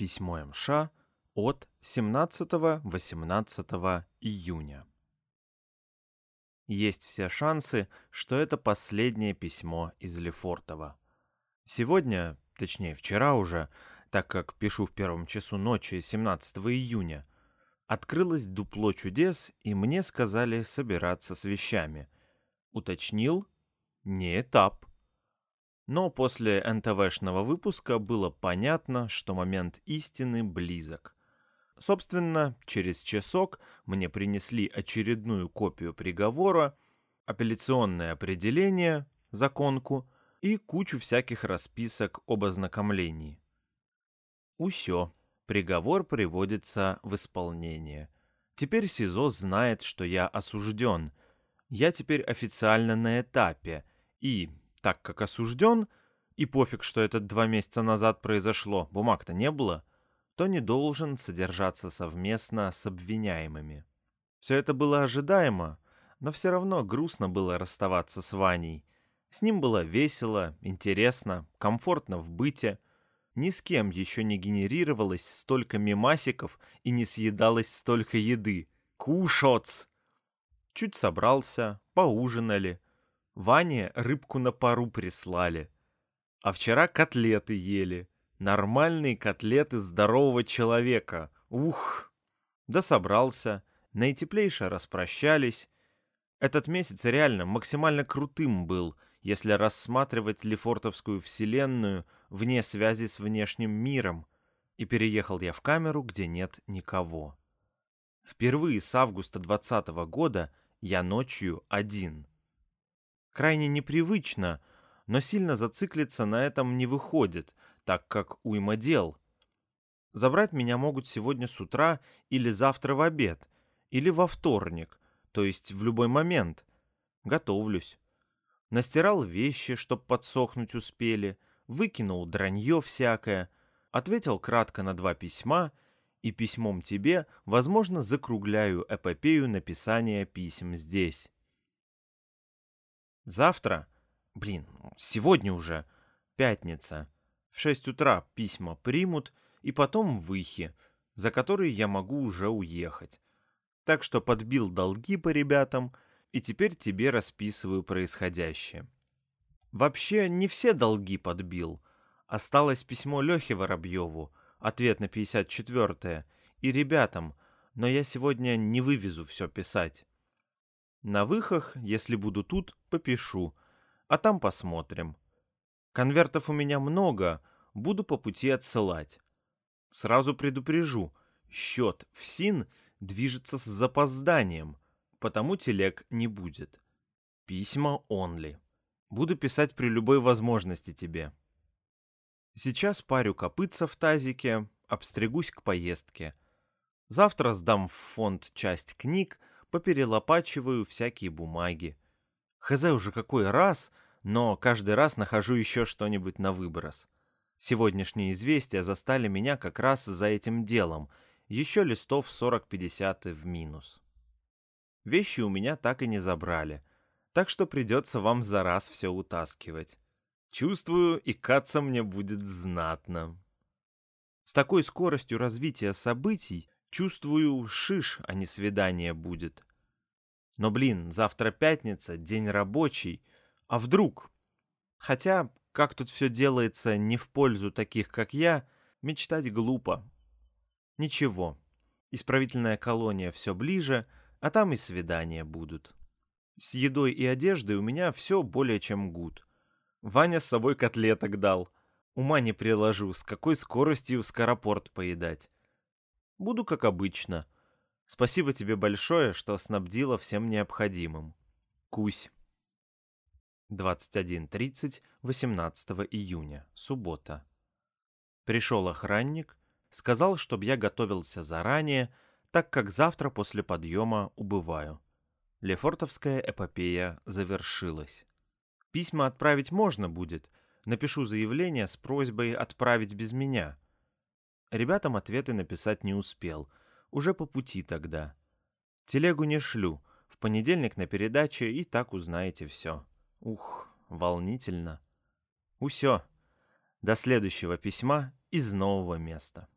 Письмо МШ от 17-18 июня. Есть все шансы, что это последнее письмо из Лефортова. Сегодня, точнее вчера уже, так как пишу в первом часу ночи 17 июня, открылось дупло чудес, и мне сказали собираться с вещами. Уточнил, не этап. Но после НТВшного выпуска было понятно, что момент истины близок. Собственно, через часок мне принесли очередную копию приговора, апелляционное определение, законку и кучу всяких расписок об ознакомлении. Усё, приговор приводится в исполнение. Теперь СИЗО знает, что я осужден. Я теперь официально на этапе, и, так как осужден, и пофиг, что это два месяца назад произошло, бумаг-то не было, то не должен содержаться совместно с обвиняемыми. Все это было ожидаемо, но все равно грустно было расставаться с Ваней. С ним было весело, интересно, комфортно в быте. Ни с кем еще не генерировалось столько мемасиков и не съедалось столько еды. Кушоц! Чуть собрался, поужинали — Ване рыбку на пару прислали. А вчера котлеты ели. Нормальные котлеты здорового человека. Ух! Да собрался. Наитеплейше распрощались. Этот месяц реально максимально крутым был, если рассматривать Лефортовскую вселенную вне связи с внешним миром. И переехал я в камеру, где нет никого. Впервые с августа 20 года я ночью один. Крайне непривычно, но сильно зациклиться на этом не выходит, так как уйма дел. Забрать меня могут сегодня с утра или завтра в обед, или во вторник, то есть в любой момент. Готовлюсь. Настирал вещи, чтоб подсохнуть успели, выкинул дранье всякое, ответил кратко на два письма и письмом тебе, возможно, закругляю эпопею написания писем здесь. Завтра, блин, сегодня уже, пятница, в шесть утра письма примут и потом выхи, за которые я могу уже уехать. Так что подбил долги по ребятам и теперь тебе расписываю происходящее. Вообще не все долги подбил. Осталось письмо Лехе Воробьеву, ответ на 54-е, и ребятам, но я сегодня не вывезу все писать. На выхах, если буду тут, попишу, а там посмотрим. Конвертов у меня много, буду по пути отсылать. Сразу предупрежу, счет в СИН движется с запозданием, потому телег не будет. Письма онли. Буду писать при любой возможности тебе. Сейчас парю копытца в тазике, обстригусь к поездке. Завтра сдам в фонд часть книг, поперелопачиваю всякие бумаги. Хз уже какой раз, но каждый раз нахожу еще что-нибудь на выброс. Сегодняшние известия застали меня как раз за этим делом, еще листов 40-50 в минус. Вещи у меня так и не забрали, так что придется вам за раз все утаскивать. Чувствую, и каться мне будет знатно. С такой скоростью развития событий Чувствую, шиш, а не свидание будет. Но, блин, завтра пятница, день рабочий. А вдруг? Хотя, как тут все делается не в пользу таких, как я, мечтать глупо. Ничего. Исправительная колония все ближе, а там и свидания будут. С едой и одеждой у меня все более чем гуд. Ваня с собой котлеток дал. Ума не приложу, с какой скоростью скоропорт поедать. Буду как обычно. Спасибо тебе большое, что снабдила всем необходимым. Кусь. 21.30, 18 июня, суббота. Пришел охранник, сказал, чтобы я готовился заранее, так как завтра после подъема убываю. Лефортовская эпопея завершилась. Письма отправить можно будет. Напишу заявление с просьбой отправить без меня — Ребятам ответы написать не успел. Уже по пути тогда. Телегу не шлю. В понедельник на передаче и так узнаете все. Ух, волнительно. Усё. До следующего письма из нового места.